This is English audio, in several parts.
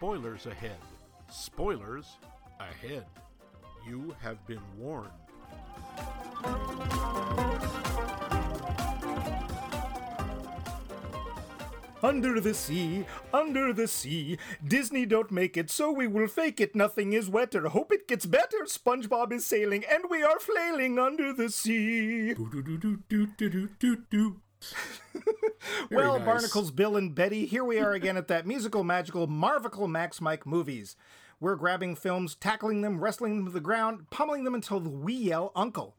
Spoilers ahead. Spoilers ahead. You have been warned. Under the sea, under the sea. Disney don't make it, so we will fake it. Nothing is wetter. Hope it gets better. SpongeBob is sailing, and we are flailing under the sea. well, nice. Barnacles, Bill, and Betty, here we are again at that musical, magical, marvical Max Mike movies. We're grabbing films, tackling them, wrestling them to the ground, pummeling them until we yell uncle.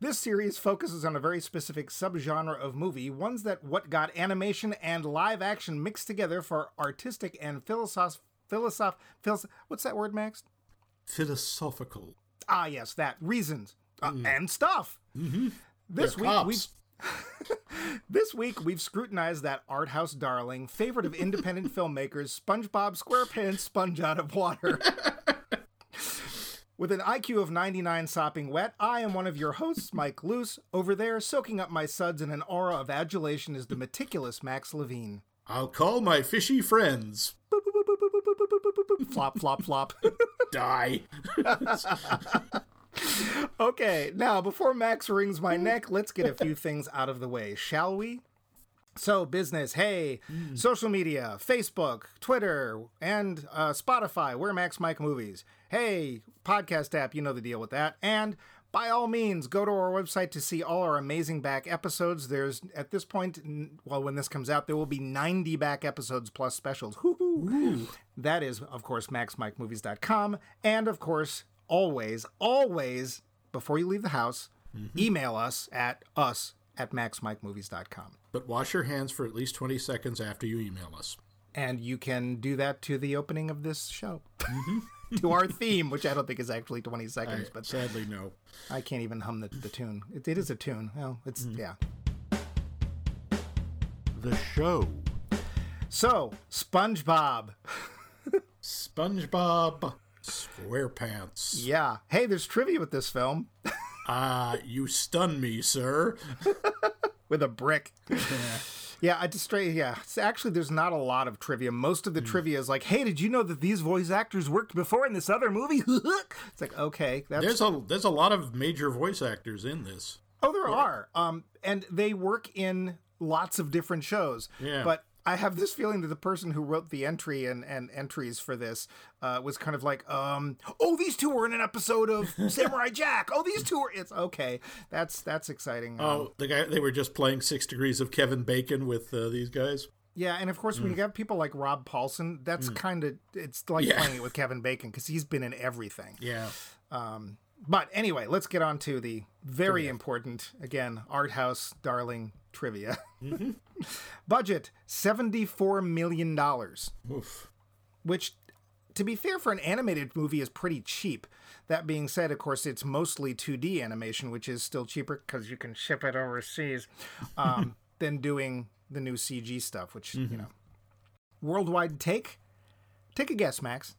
This series focuses on a very specific subgenre of movie, ones that what got animation and live action mixed together for artistic and philosoph philosoph philos- what's that word, Max? Philosophical. Ah, yes, that reasons uh, and stuff. Mm-hmm. This They're week we cops. This week we've scrutinized that art house darling, favorite of independent filmmakers, SpongeBob SquarePants sponge out of water. With an IQ of 99 sopping wet, I am one of your hosts, Mike Luce. Over there, soaking up my suds in an aura of adulation is the meticulous Max Levine. I'll call my fishy friends. Flop, flop, flop. Die. Okay, now before Max wrings my neck, let's get a few things out of the way, shall we? So, business, hey, social media, Facebook, Twitter, and uh, Spotify, we're Max Mike Movies. Hey, podcast app, you know the deal with that. And by all means, go to our website to see all our amazing back episodes. There's, at this point, well, when this comes out, there will be 90 back episodes plus specials. Woo-hoo. That is, of course, maxmikemovies.com. And, of course, always, always, before you leave the house, mm-hmm. email us at us at maxmikemovies.com. But wash your hands for at least 20 seconds after you email us. And you can do that to the opening of this show. Mm-hmm. to our theme, which I don't think is actually 20 seconds, I- but sadly, no. I can't even hum the, the tune. It, it is a tune. Well, it's, mm-hmm. yeah. The show. So, SpongeBob. SpongeBob SquarePants. Yeah. Hey, there's trivia with this film Ah, you stun me, sir. with a brick. Yeah, I just straight. Yeah, It's actually, there's not a lot of trivia. Most of the trivia is like, "Hey, did you know that these voice actors worked before in this other movie?" it's like, okay, that's There's a there's a lot of major voice actors in this. Oh, there are. Um, and they work in lots of different shows. Yeah. But I have this feeling that the person who wrote the entry and, and entries for this uh, was kind of like, um, oh, these two were in an episode of Samurai Jack. Oh, these two were. It's okay. That's that's exciting. Um, Oh, the guy they were just playing Six Degrees of Kevin Bacon with uh, these guys. yeah, and of course, when you have people like Rob Paulsen, that's kind of it's like Yeah. playing it with Kevin Bacon because he's been in everything. Yeah. Um, But anyway, let's get on to the very important, again, art house darling trivia. Mm-hmm. Budget $74 million, Oof. which, to be fair, for an animated movie is pretty cheap. That being said, of course, it's mostly 2D animation, which is still cheaper because you can ship it overseas um, than doing the new CG stuff, which, you mm-hmm. know. Worldwide take? Take a guess, Max.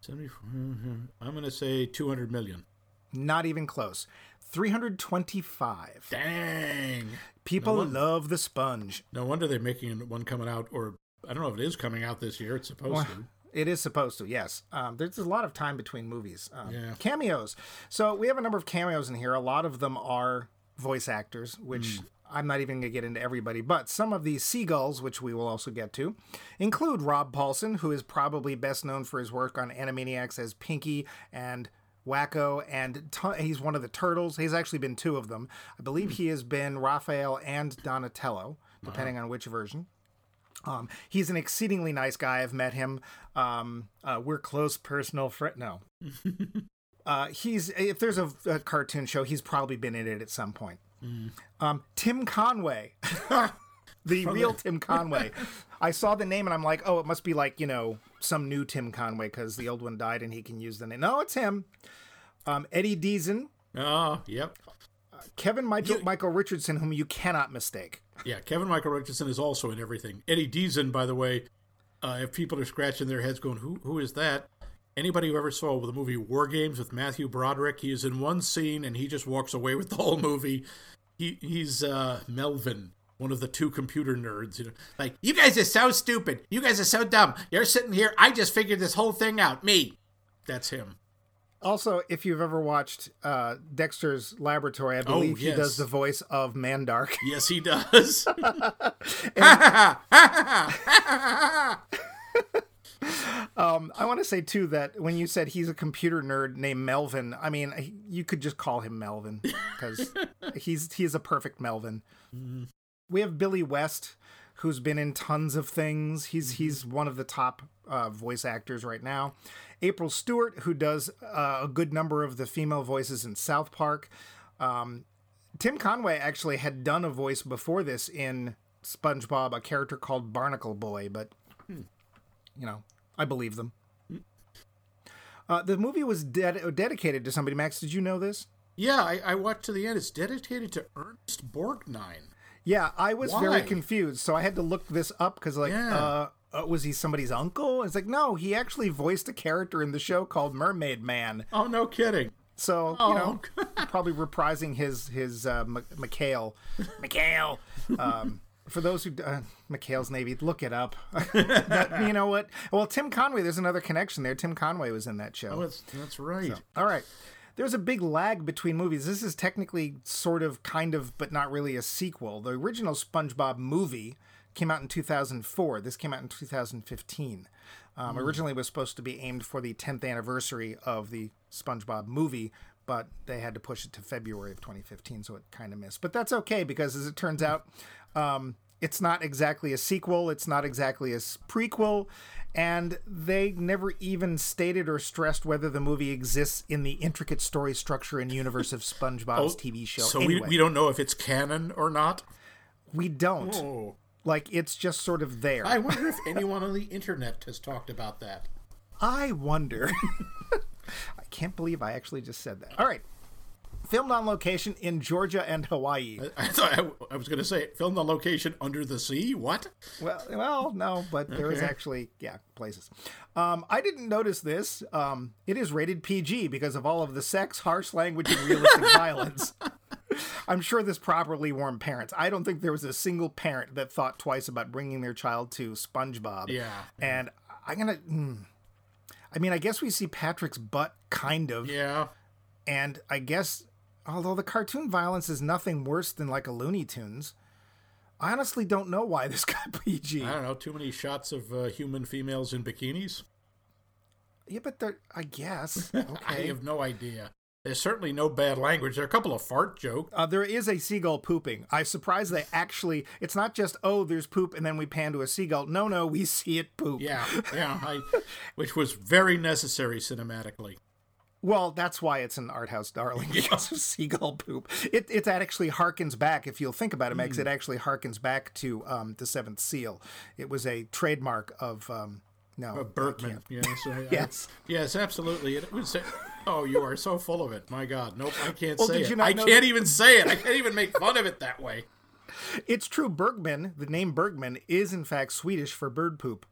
74, mm-hmm. I'm going to say 200 million. Not even close. 325. Dang. People love the sponge. No wonder they're making one coming out, or I don't know if it is coming out this year. It's supposed to. It is supposed to, yes. Um, there's a lot of time between movies. Um, Yeah. Cameos. So we have a number of cameos in here. A lot of them are voice actors, which I'm not even going to get into everybody, but some of these seagulls, which we will also get to, include Rob Paulsen, who is probably best known for his work on Animaniacs as Pinky and Wakko, and t- he's one of the turtles. He's actually been two of them. I believe he has been Raphael and Donatello, depending on which version. Um, he's an exceedingly nice guy. I've met him. Um, uh, we're close personal friend. No. uh, he's if there's a, a cartoon show, he's probably been in it at some point. Um, Tim Conway, the real Tim Conway. I saw the name and I'm like, oh, it must be like you know some new Tim Conway because the old one died and he can use the name. No, it's him. Um, Eddie Deezen, Oh, yep. Kevin Michael, Michael Richardson, whom you cannot mistake. Yeah, Kevin Michael Richardson is also in everything. Eddie Deezen, by the way, uh, if people are scratching their heads going, who who is that? Anybody who ever saw the movie War Games with Matthew Broderick, he is in one scene and he just walks away with the whole movie. He he's uh, Melvin one of the two computer nerds. You know, like you guys are so stupid. You guys are so dumb. You're sitting here. I just figured this whole thing out. Me. That's him. Also, if you've ever watched uh, Dexter's Laboratory, I believe he yes. does the voice of Mandark. Yes, he does. Um, I want to say too that when you said he's a computer nerd named Melvin, I mean you could just call him Melvin because he's he's a perfect Melvin. We have Billy West, who's been in tons of things. He's he's one of the top uh, voice actors right now. April Stewart, who does uh, a good number of the female voices in South Park. Um, Tim Conway actually had done a voice before this in SpongeBob, a character called Barnacle Boy, but you know, I believe them. Uh, the movie was ded- dedicated to somebody. Max, did you know this? yeah, I, I watched to the end. It's dedicated to Ernest Borgnine. Yeah, I was very confused, so I had to look this up because, like, Yeah. uh, uh, was he somebody's uncle? It's like, no, he actually voiced a character in the show called Mermaid Man. Oh, no kidding. So Oh, you know, probably reprising his his uh, M- McHale, McHale. Um, for those who uh, McHale's Navy, look it up. That- you know what? Well, Tim Conway. There's another connection there. Tim Conway was in that show. Oh, that's, that's right. All right. There's a big lag between movies. This is technically sort of, kind of, but not really a sequel. The original SpongeBob movie came out in 2004. This came out in 2015. Um, Originally, it was supposed to be aimed for the 10th anniversary of the SpongeBob movie, but they had to push it to February of 2015, so it kind of missed. But that's okay because, as it turns out, um, it's not exactly a sequel. It's not exactly a prequel. And they never even stated or stressed whether the movie exists in the intricate story structure and universe of oh, SpongeBob's TV show. Oh, So anyway, we, we don't know if it's canon or not. we don't. Oh. Like, it's just sort of there. I wonder if anyone on the internet has talked about that. I wonder. I can't believe I actually just said that. All right. Filmed on location in Georgia and Hawaii. I thought I, I was going to say filmed on location under the sea. What? Well, well, no, but there is Okay. actually yeah places. Um, I didn't notice this. Um, it is rated PG because of all of the sex, harsh language, and realistic violence. I'm sure this properly warned parents. I don't think there was a single parent that thought twice about bringing their child to SpongeBob. Yeah. And I'm gonna. mm, I mean, I guess we see Patrick's butt, kind of, Yeah. and I guess although the cartoon violence is nothing worse than like a Looney Tunes. I honestly don't know why this got PG. I don't know. Too many shots of uh, human females in bikinis. Yeah, but they're, I guess. I have no idea. There's certainly no bad language. There are a couple of fart jokes. Uh, there is a seagull pooping. I'm surprised they actually, it's not just, oh, there's poop and then we pan to a seagull. No, no, we see it poop. Yeah, yeah, I, which was very necessary cinematically. Well, that's why it's an art house darling because of seagull poop. It, it actually harkens back, if you'll think about it, Max, Hmm. it actually harkens back to um, the Seventh Seal. It was a trademark of, um, no. Bergman, yes, I- Yes. yes, absolutely. It was. Oh, you are so full of it. My God, nope, I can't Well, say did it. I can't that- even say it. I can't even make fun of it that way. It's true. Bergman, the name Bergman, is in fact Swedish for bird poop.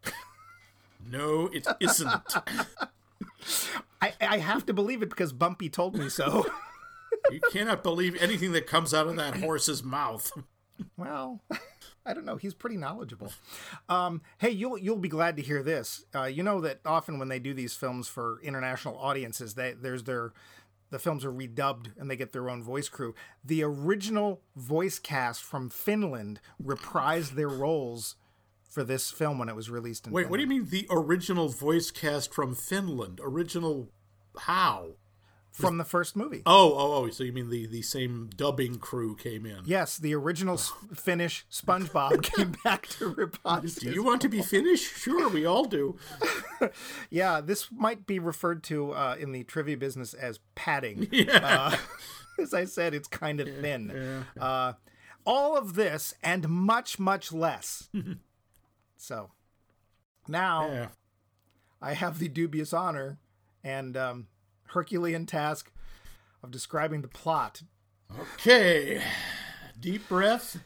No, it isn't. I, I have to believe it because Bumpy told me so. You cannot believe anything that comes out of that horse's mouth. Well, I don't know. He's pretty knowledgeable. Um, hey, you'll you'll be glad to hear this. Uh, you know that often when they do these films for international audiences, they there's their the films are redubbed and they get their own voice crew. The original voice cast from Finland reprised their roles for this film when it was released in Wait, what do you mean the original voice cast from Finland? Original how? From the first movie. Oh, oh, oh. So you mean the the same dubbing crew came in? Yes, the original Finnish SpongeBob came back to reprise. Do you want to be Finnish? Sure, we all do. Yeah, this might be referred to uh, in the trivia business as padding. Yeah. Uh, as I said, it's kind of thin. Uh, all of this and much, much less. so now yeah. I have the dubious honor and um, Herculean task of describing the plot. Okay. Deep breath.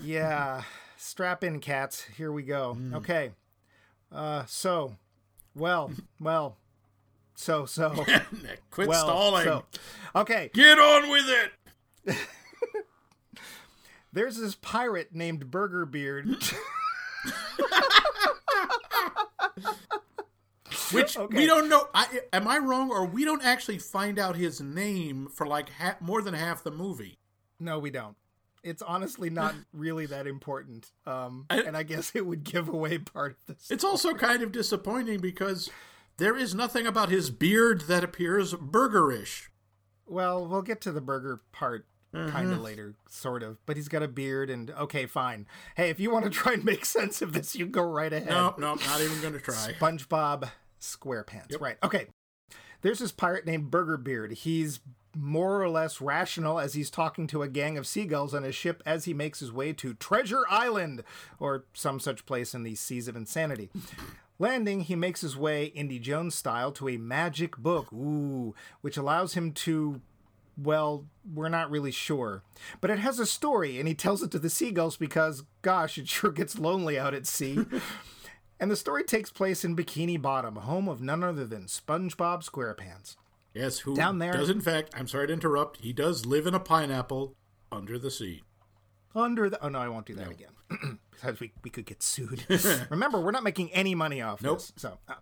Yeah, strap in, cats. Here we go. Okay. Uh, so, well, well, so, so, Quit well, stalling. so. Okay. Get on with it. There's this pirate named Burger Beard. Which Okay. we don't know. I, am I wrong, or we don't actually find out his name for like ha- more than half the movie? no, we don't. It's honestly not really that important. Um, I- and I guess it would give away part of this. It's also kind of disappointing because there is nothing about his beard that appears burgerish. Well, we'll get to the burger part kind of later, sort of. But he's got a beard, and okay, fine. Hey, if you want to try and make sense of this, you go right ahead. No, no, not even going to try. SpongeBob SquarePants. Right. Okay. There's this pirate named Burger Beard. He's more or less rational as he's talking to a gang of seagulls on a ship as he makes his way to Treasure Island, or some such place in the seas of insanity. Landing, he makes his way Indy Jones style to a magic book, ooh, which allows him to well, we're not really sure. But it has a story, and he tells it to the seagulls because, gosh, it sure gets lonely out at sea. and the story takes place in Bikini Bottom, home of none other than SpongeBob SquarePants. Yes, who Down there- does in fact? I'm sorry to interrupt. He does live in a pineapple under the sea. Under the. Oh, no, I won't do that again. because we, we could get sued. Remember, we're not making any money off Nope. this. So, uh,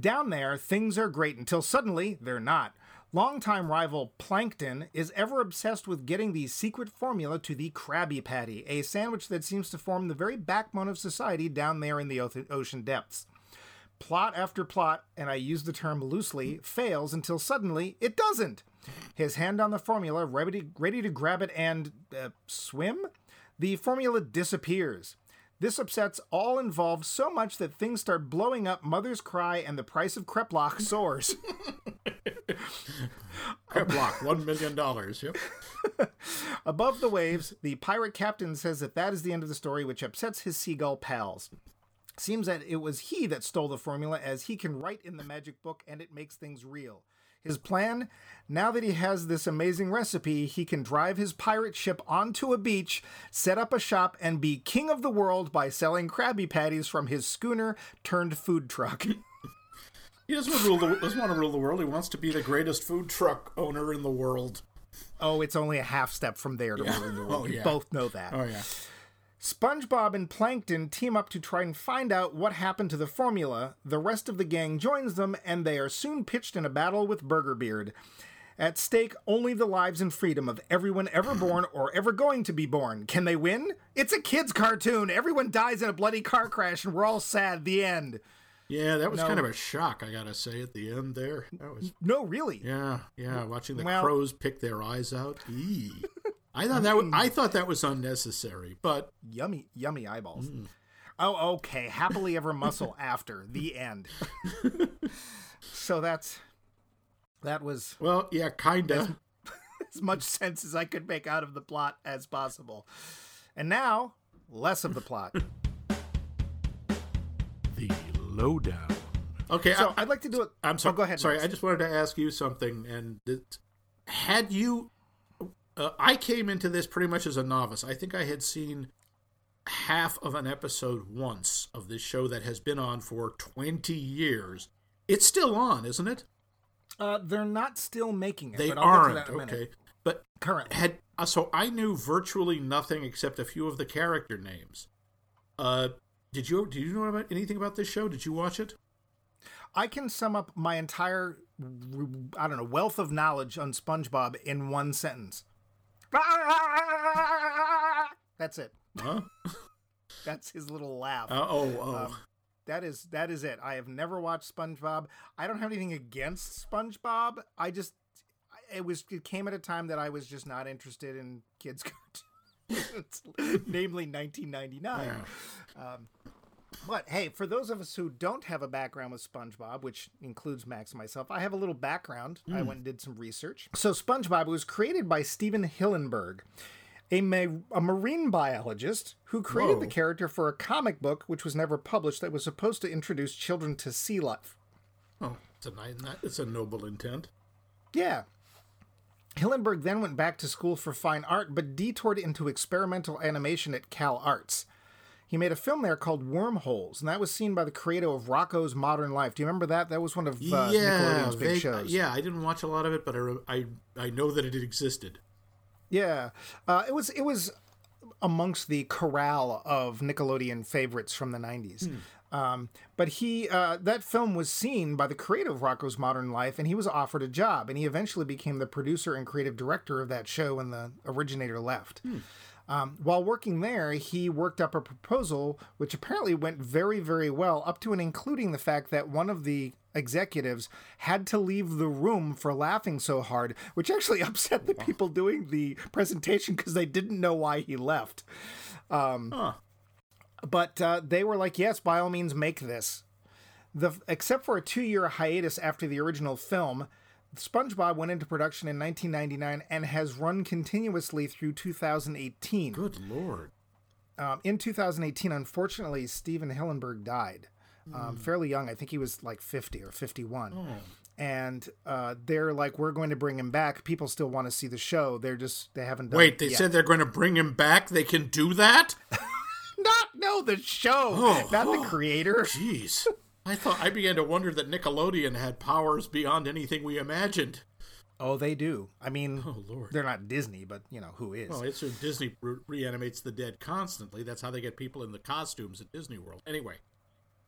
down there, things are great until suddenly they're not. Longtime rival Plankton is ever obsessed with getting the secret formula to the Krabby Patty, a sandwich that seems to form the very backbone of society down there in the ocean depths. Plot after plot, and I use the term loosely, fails until suddenly it doesn't. His hand on the formula, ready, to grab it and uh, swim, the formula disappears. This upsets all involved so much that things start blowing up, mothers cry, and the price of Kreplach soars. Crep block, one million dollars. Yep. Above the waves, the pirate captain says that that is the end of the story, which upsets his seagull pals. Seems that it was he that stole the formula, as he can write in the magic book and it makes things real. His plan now that he has this amazing recipe, he can drive his pirate ship onto a beach, set up a shop, and be king of the world by selling Krabby Patties from his schooner turned food truck. He doesn't want to rule the doesn't want to rule the world. He wants to be the greatest food truck owner in the world. oh, it's only a half step from there to ruling the oh, world. Oh, We yeah. both know that. Oh yeah. SpongeBob and Plankton team up to try and find out what happened to the formula. The rest of the gang joins them, and they are soon pitched in a battle with Burger Beard. At stake, only the lives and freedom of everyone ever born or ever going to be born. Can they win? It's a kid's cartoon. Everyone dies in a bloody car crash, and we're all sad. The end. Yeah, that was No. kind of a shock. I gotta say at the end there. That was No, really. yeah, yeah. Watching the Well- crows pick their eyes out. Eee. I thought that was, I mm. thought that was unnecessary, but Yummy, yummy eyeballs. Mm. Oh, okay. Happily ever muscle after the end. so that's that was well, yeah, kinda. as much sense as I could make out of the plot as possible. And now, less of the plot. The lowdown. Okay, So I, I'd like to do it. I'm oh, sorry. Oh, go ahead. Sorry, Max. I just wanted to ask you something. And it, had you, uh, I came into this pretty much as a novice. I think I had seen half of an episode once of this show that has been on for 20 years. It's still on, isn't it? Uh, they're not still making it. They but I'll get to aren't. that in minute. Okay, but Currently. had uh, so I knew virtually nothing except a few of the character names. Uh, did you did you know about anything about this show? Did you watch it? I can sum up my entire, I don't know, wealth of knowledge on SpongeBob in one sentence. That's it. Huh? That's his little laugh. Uh, oh, oh. Um, that is that is it. I have never watched SpongeBob. I don't have anything against SpongeBob. I just it was it came at a time that I was just not interested in kids cartoons, namely 1999. Yeah. But hey, for those of us who don't have a background with SpongeBob, which includes Max and myself, I have a little background. I hmm. went and did some research. So SpongeBob was created by Stephen Hillenburg, a, ma- a marine biologist who created the character for a comic book which was never published that was supposed to introduce children to sea life. Oh, it's a nice, it's a noble intent. Yeah. Hillenberg then went back to school for fine art, but detoured into experimental animation at Cal Arts. He made a film there called Wormholes, and that was seen by the creator of Rocko's Modern Life. Do you remember that? That was one of uh, yeah, Nickelodeon's big vague- shows. yeah. I didn't watch a lot of it, but I re- I, I know that it existed. Yeah, uh, it was it was amongst the corral of Nickelodeon favorites from the 90s. Um, but he uh, that film was seen by the creator of Rocko's Modern Life, and he was offered a job, and he eventually became the producer and creative director of that show when the originator left. Um, while working there, he worked up a proposal which apparently went very, very well, up to and including the fact that one of the executives had to leave the room for laughing so hard, which actually upset the people doing the presentation because they didn't know why he left. Huh. But uh, they were like, yes, by all means, make this. The, except for a two year hiatus after the original film, SpongeBob went into production in 1999 and has run continuously through 2018. Good lord. Um, in 2018, unfortunately, Stephen Hillenburg died. Um, fairly young. I think he was like 50 or 51. Oh. And uh, they're like, we're going to bring him back. People still want to see the show. They're just, they haven't done Wait, it they yet. said they're going to bring him back. They can do that? Not, no, the show, Oh. not the creator. Jeez. I thought I began to wonder that Nickelodeon had powers beyond anything we imagined. Oh, they do. I mean, Oh lord. they're not Disney, but you know who is. Well, it's Disney re- reanimates the dead constantly. That's how they get people in the costumes at Disney World. Anyway,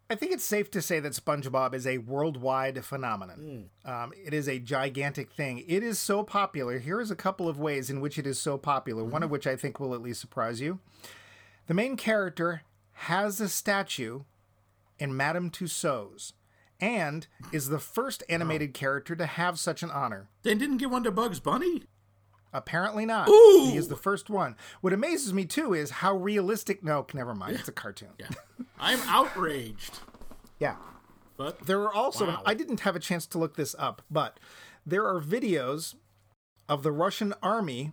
I think it's safe to say that SpongeBob is a worldwide phenomenon. Um, it is a gigantic thing. It is so popular. Here is a couple of ways in which it is so popular, one of which I think will at least surprise you. The main character has a statue in Madame Tussauds and is the first animated character to have such an honor. they didn't give one to Bugs Bunny. Apparently not. Ooh. He is the first one. What amazes me too is how realistic. No, never mind. It's a cartoon. Yeah, I'm outraged. yeah. But There are also, Wow. I didn't have a chance to look this up, but there are videos of the Russian army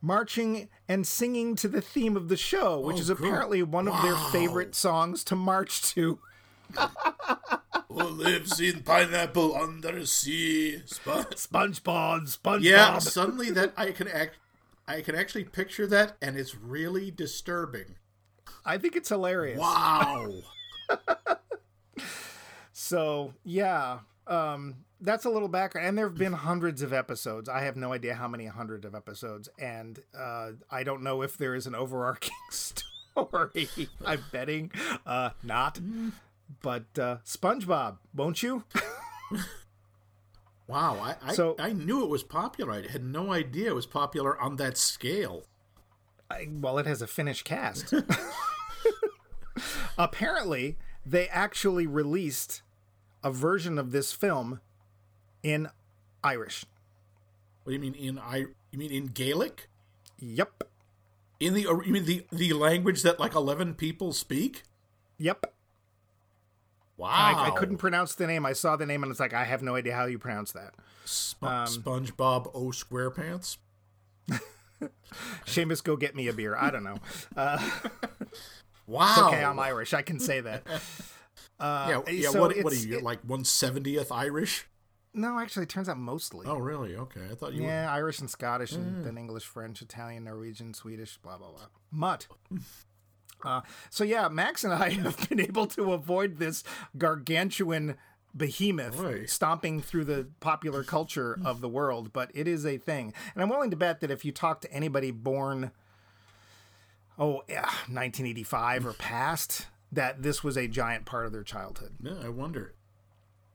marching and singing to the theme of the show, which Oh, is apparently one of their favorite songs to march to. Who lives in pineapple under sea? Sp- SpongeBob, SpongeBob. yeah, suddenly that I can act. I can actually picture that, and it's really disturbing. I think it's hilarious. Wow. So, yeah, um, that's a little background. And there have been hundreds of episodes. I have no idea how many hundred of episodes. And uh, I don't know if there is an overarching story. I'm betting uh, not. But uh, SpongeBob, won't you? Wow, I I, So- I knew it was popular. I had no idea it was popular on that scale. I, well, it has a Finnish cast. Apparently, they actually released a version of this film in Irish. What do you mean in I? You mean in Gaelic? Yep. In the you mean the the language that like eleven people speak? Yep. Wow, I, I couldn't pronounce the name. I saw the name and it's like, I have no idea how you pronounce that. Sp- um, SpongeBob O SquarePants. Seamus, go get me a beer. I don't know. Uh, Wow. okay, I'm Irish. I can say that. yeah, yeah. so what, what are you it- like one seventieth Irish? No, actually, it turns out mostly. Oh, really? Okay, I thought you. were... Yeah, Irish and Scottish, and Mm. then English, French, Italian, Norwegian, Swedish, blah blah blah. Mutt. Uh, so yeah, Max and I have been able to avoid this gargantuan behemoth Right. stomping through the popular culture of the world, but it is a thing, and I'm willing to bet that if you talk to anybody born, oh yeah, 1985 or past, that this was a giant part of their childhood. Yeah, I wonder.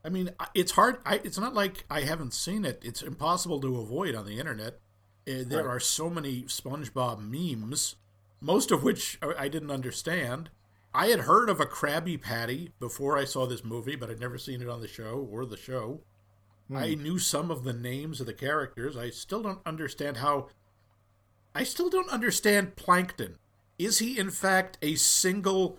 I mean, it's hard. I, it's not like I haven't seen it. It's impossible to avoid on the internet. Uh, there are so many SpongeBob memes, most of which I didn't understand. I had heard of a Krabby Patty before I saw this movie, but I'd never seen it on the show or the show. Hmm. I knew some of the names of the characters. I still don't understand how. I still don't understand Plankton. Is he in fact a single?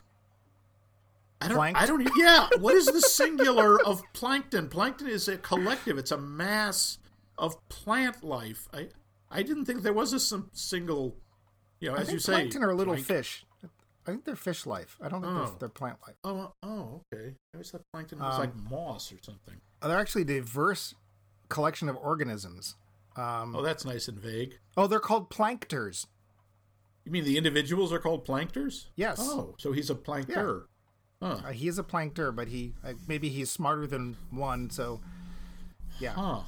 I don't. Planked? I don't. Yeah. What is the singular of plankton? Plankton is a collective. It's a mass of plant life. I. I didn't think there was a single. You know, I as you say, plankton are little plank- fish. I think they're fish life. I don't think Oh. they're, they're plant life. Oh, oh, okay. I always thought plankton was Um, like moss or something. They're actually a diverse collection of organisms. Oh, that's nice and vague. Oh, they're called plankters. You mean the individuals are called plankters? Yes. Oh, so he's a plankter. Huh. Uh, he is a plankter, but he uh, maybe he's smarter than one. So, yeah. Huh.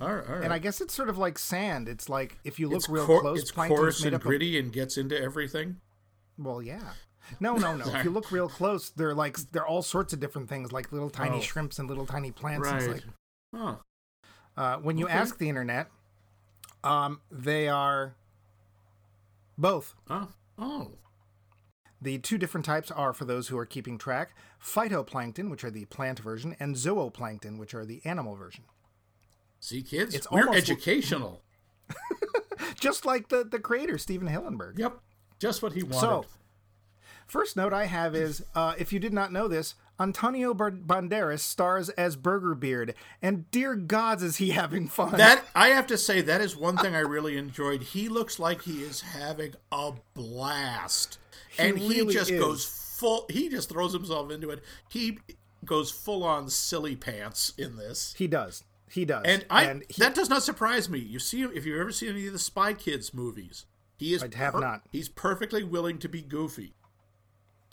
All right, all right. And I guess it's sort of like sand. It's like if you look it's real cor- close, it's coarse made and up of gritty and gets into everything. Well, yeah. No, no, no. if you look real close, they're like they're all sorts of different things, like little tiny Oh. shrimps and little tiny plants. Right. like Huh. uh, when you Okay. ask the internet, um, they are both. Oh. Oh. The two different types are, for those who are keeping track, phytoplankton, which are the plant version, and zooplankton, which are the animal version. See, kids, It's we're educational. Just like the the creator Stephen Hillenburg. Yep. Just what he wanted. So, first note I have is uh, if you did not know this, Antonio Banderas stars as Burger Beard, and dear gods, is he having fun? that I have to say that is one thing I really enjoyed. He looks like he is having a blast. and he really just is. goes full he just throws himself into it. He goes full on silly pants in this. he does. He does. And I he- that does not surprise me. You see if you've ever seen any of the Spy Kids movies, he is I have not. He's perfectly willing to be goofy.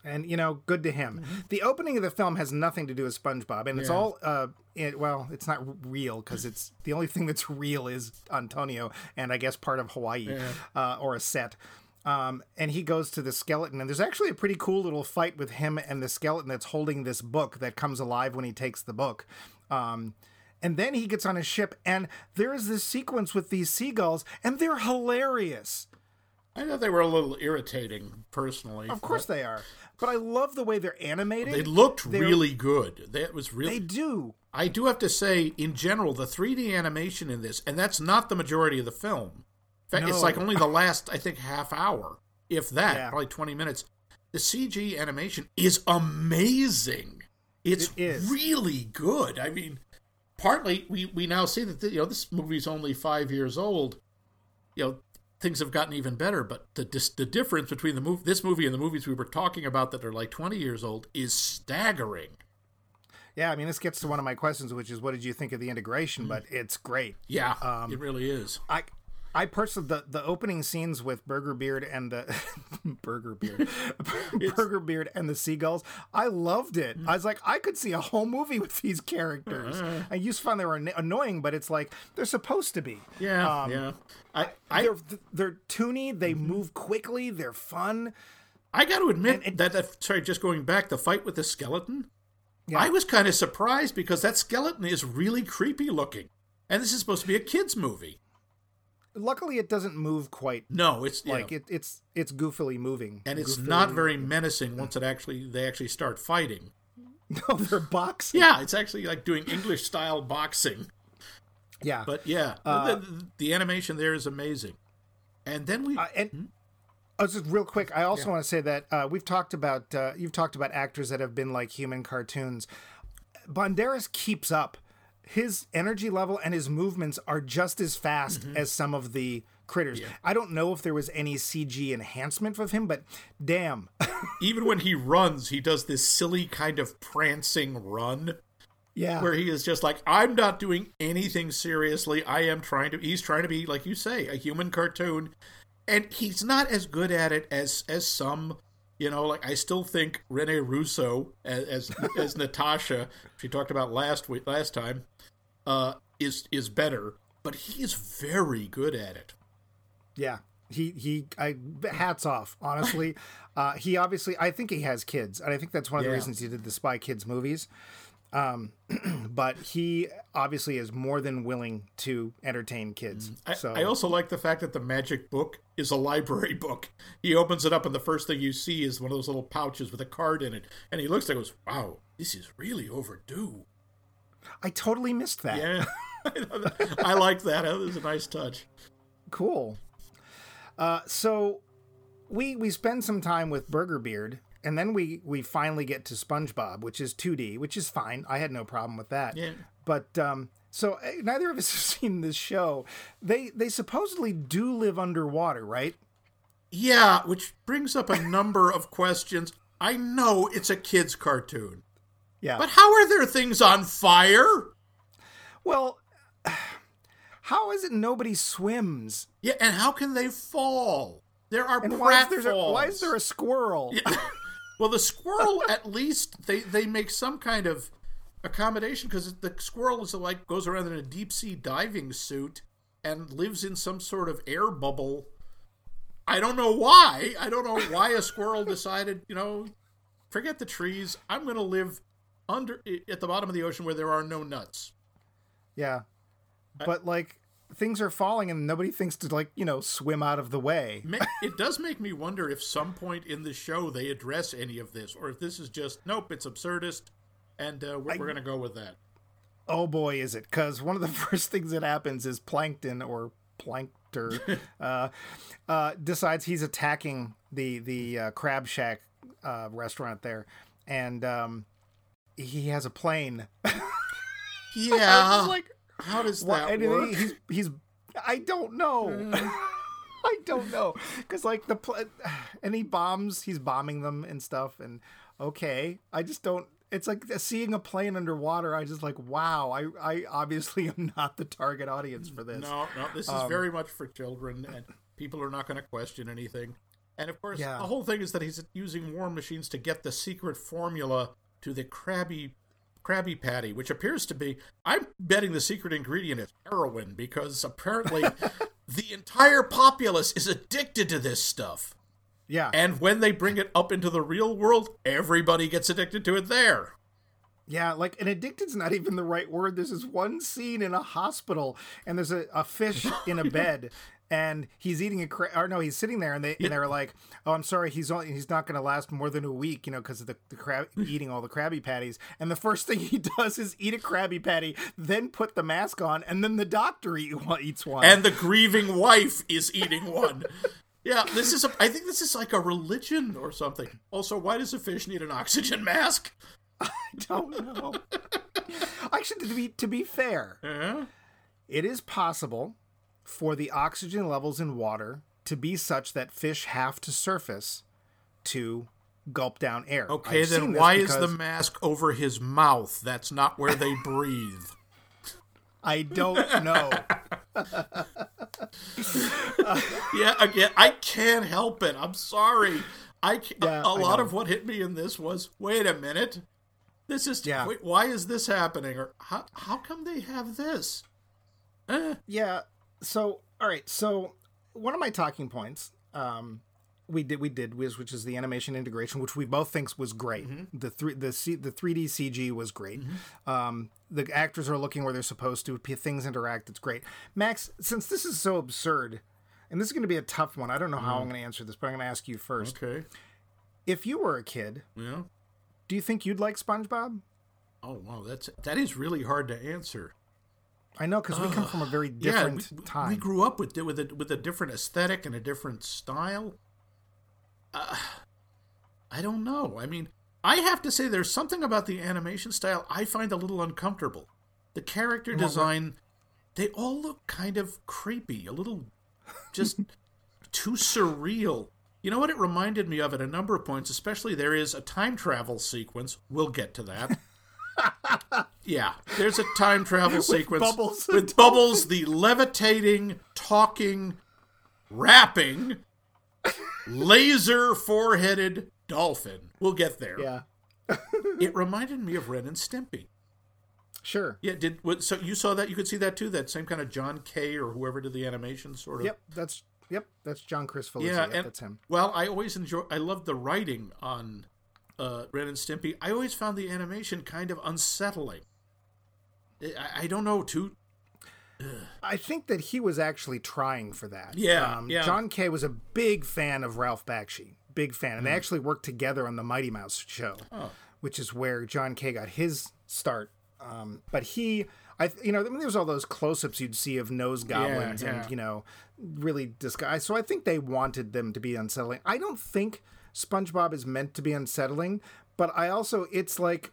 and you know, good to him. The opening of the film has nothing to do with SpongeBob, and it's all uh, it, well, it's not real because it's the only thing that's real is Antonio, and I guess part of Hawaii uh, or a set. Um, and he goes to the skeleton, and there's actually a pretty cool little fight with him and the skeleton that's holding this book that comes alive when he takes the book. Um, and then he gets on his ship, and there is this sequence with these seagulls, and they're hilarious. I thought they were a little irritating, personally. Of course they are, but I love the way they're animated. They looked They're- really good. That was really. They do. I do have to say, in general, the 3D animation in this, and that's not the majority of the film. In fact, it's like only the last, I think, half hour, if that, Yeah. probably 20 minutes. The CG animation is amazing. It's It is. really good. I mean, partly we, we now see that you know this movie's only five years old. You know, things have gotten even better, but the dis- the difference between the move this movie and the movies we were talking about that are like 20 years old is staggering. Yeah, I mean, this gets to one of my questions, which is, what did you think of the integration? But it's great. Yeah, Um, it really is. I, I personally, the, the opening scenes with Burger Beard and the Burger Beard, Burger Beard and the seagulls, I loved it. I was like, I could see a whole movie with these characters. I used to find they were anno- annoying, but it's like they're supposed to be. Yeah, Um, yeah. I, I, They're they're toony. They move quickly. They're fun. I got to admit and- that, that. Sorry, just going back, the fight with the skeleton. Yeah. I was kind of surprised because that skeleton is really creepy looking, and this is supposed to be a kids movie. Luckily, it doesn't move quite No, it's like it, it's it's goofily moving, and it's Goofily- not very menacing once it actually they actually start fighting. No, they're boxing. Yeah, it's actually like doing English style boxing. Yeah, But yeah, Uh, the, the animation there is amazing. And then we Uh, and oh, just real quick, I also want to say that uh, we've talked about uh, you've talked about actors that have been like human cartoons. Banderas keeps up. His energy level and his movements are just as fast Mm-hmm. as some of the critters. I don't know if there was any CG enhancement of him, but damn, even when he runs, he does this silly kind of prancing run. yeah, where he is just like, I'm not doing anything seriously. I am trying to. He's trying to be, like you say, a human cartoon, and he's not as good at it as as some. You know, like I still think Rene Russo as as, as Natasha, she talked about last week, last time, uh, is is better, but he is very good at it. yeah. He he, I hats off. Honestly, uh, he obviously, I think he has kids, and I think that's one of the reasons he did the Spy Kids movies. Um, but he obviously is more than willing to entertain kids. Mm. I, so I also like the fact that the magic book is a library book. He opens it up, and the first thing you see is one of those little pouches with a card in it. And he looks and goes, Wow, this is really overdue. I totally missed that. Yeah. I like that. That was a nice touch. Cool. Uh, so we we spend some time with Burger Beard, and then we we finally get to SpongeBob, which is 2D, which is fine. I had no problem with that. Yeah. But um, so eh, neither of us have seen this show. They they supposedly do live underwater, right? Yeah, which brings up a number of questions. I know it's a kid's cartoon, Yeah. but how are there things on fire? well, how is it nobody swims? Yeah, and how can they fall? There are And why pratfalls. there a, why is there a squirrel? Well, the squirrel at least they they make some kind of accommodation because the squirrel is like goes around in a deep sea diving suit and lives in some sort of air bubble. I don't know why. I don't know why a squirrel decided, you know, forget the trees. I'm going to live under at the bottom of the ocean where there are no nuts. Yeah. But like things are falling and nobody thinks to like, you know, swim out of the way. It does make me wonder if some point in the show they address any of this or if this is just nope, it's absurdist and uh, we're, we're going to go with that. Oh boy, is it? Because one of the first things that happens is Plankton or Plankter uh, uh, decides he's attacking the the uh, Crab Shack uh, restaurant there, and um, he has a plane. yeah, like how does that work? He's, he's I don't know. Mm. I don't know because like the pl- and he bombs. He's bombing them and stuff. And okay, I just don't it's like seeing a plane underwater. I just like, wow. I, I obviously am not the target audience for this. No, no, this is um, very much for children, and people are not going to question anything. And of course, yeah. the whole thing is that he's using war machines to get the secret formula to the Krabby Krabby Patty, which appears to be. I'm betting the secret ingredient is heroin because apparently the entire populace is addicted to this stuff. Yeah. And when they bring it up into the real world, everybody gets addicted to it there. Yeah, like an addicted's not even the right word. There's this one scene in a hospital, and there's a, a fish in a bed, and he's eating a cra- or no, he's sitting there, and they and they're like, "Oh, I'm sorry, he's only he's not going to last more than a week, you know, because of the, the crab eating all the Krabby Patties." And the first thing he does is eat a Krabby Patty, then put the mask on, and then the doctor eat, eats one, and the grieving wife is eating one. Yeah, this is a. I think this is like a religion or something. Also, why does a fish need an oxygen mask? I don't know. Actually, to be to be fair, uh-huh. it is possible for the oxygen levels in water to be such that fish have to surface to gulp down air. Okay, I've then why is the mask over his mouth? That's not where they breathe. I don't know. yeah, again, I can't help it. I'm sorry. I yeah, a, a lot of what hit me in this was, wait a minute, this is yeah. Wait, why is this happening? Or how how come they have this? Eh. Yeah. So all right. So one of my talking points um, we did we did was which is the animation integration, which we both think was great. Mm-hmm. The three the C, the three D CG was great. Mm-hmm. Um, the actors are looking where they're supposed to. Things interact. It's great. Max, since this is so absurd, and this is going to be a tough one. I don't know how mm. I'm going to answer this, but I'm going to ask you first. Okay. If you were a kid, yeah, do you think you'd like SpongeBob? Oh wow, that's that is really hard to answer. I know because we come from a very different yeah, we, time. We grew up with with a, with a different aesthetic and a different style. Uh, I don't know. I mean, I have to say there's something about the animation style I find a little uncomfortable. The character design, they all look kind of creepy, a little just too surreal. You know what it reminded me of at a number of points, especially there is a time travel sequence. We'll get to that. yeah, there's a time travel sequence with bubbles, with bubbles the levitating, talking, rapping laser four-headed dolphin. We'll get there. Yeah. it reminded me of Ren and Stimpy. Sure. Yeah. Did what, so? You saw that? You could see that too. That same kind of John K. or whoever did the animation, sort of. Yep. That's yep. That's John Chris Kricfalusi. Yeah, yep, and, that's him. Well, I always enjoy. I love the writing on uh, Ren and Stimpy. I always found the animation kind of unsettling. I, I don't know. Too I think that he was actually trying for that. Yeah, um, yeah. John K was a big fan of Ralph Bakshi, big fan, and mm. they hmm. actually worked together on the Mighty Mouse show, oh. which is where John K got his start. Um, but he, I, you know, I mean, there's all those close-ups you'd see of nose goblins yeah, yeah. and you know, really disguised. So I think they wanted them to be unsettling. I don't think SpongeBob is meant to be unsettling, but I also it's like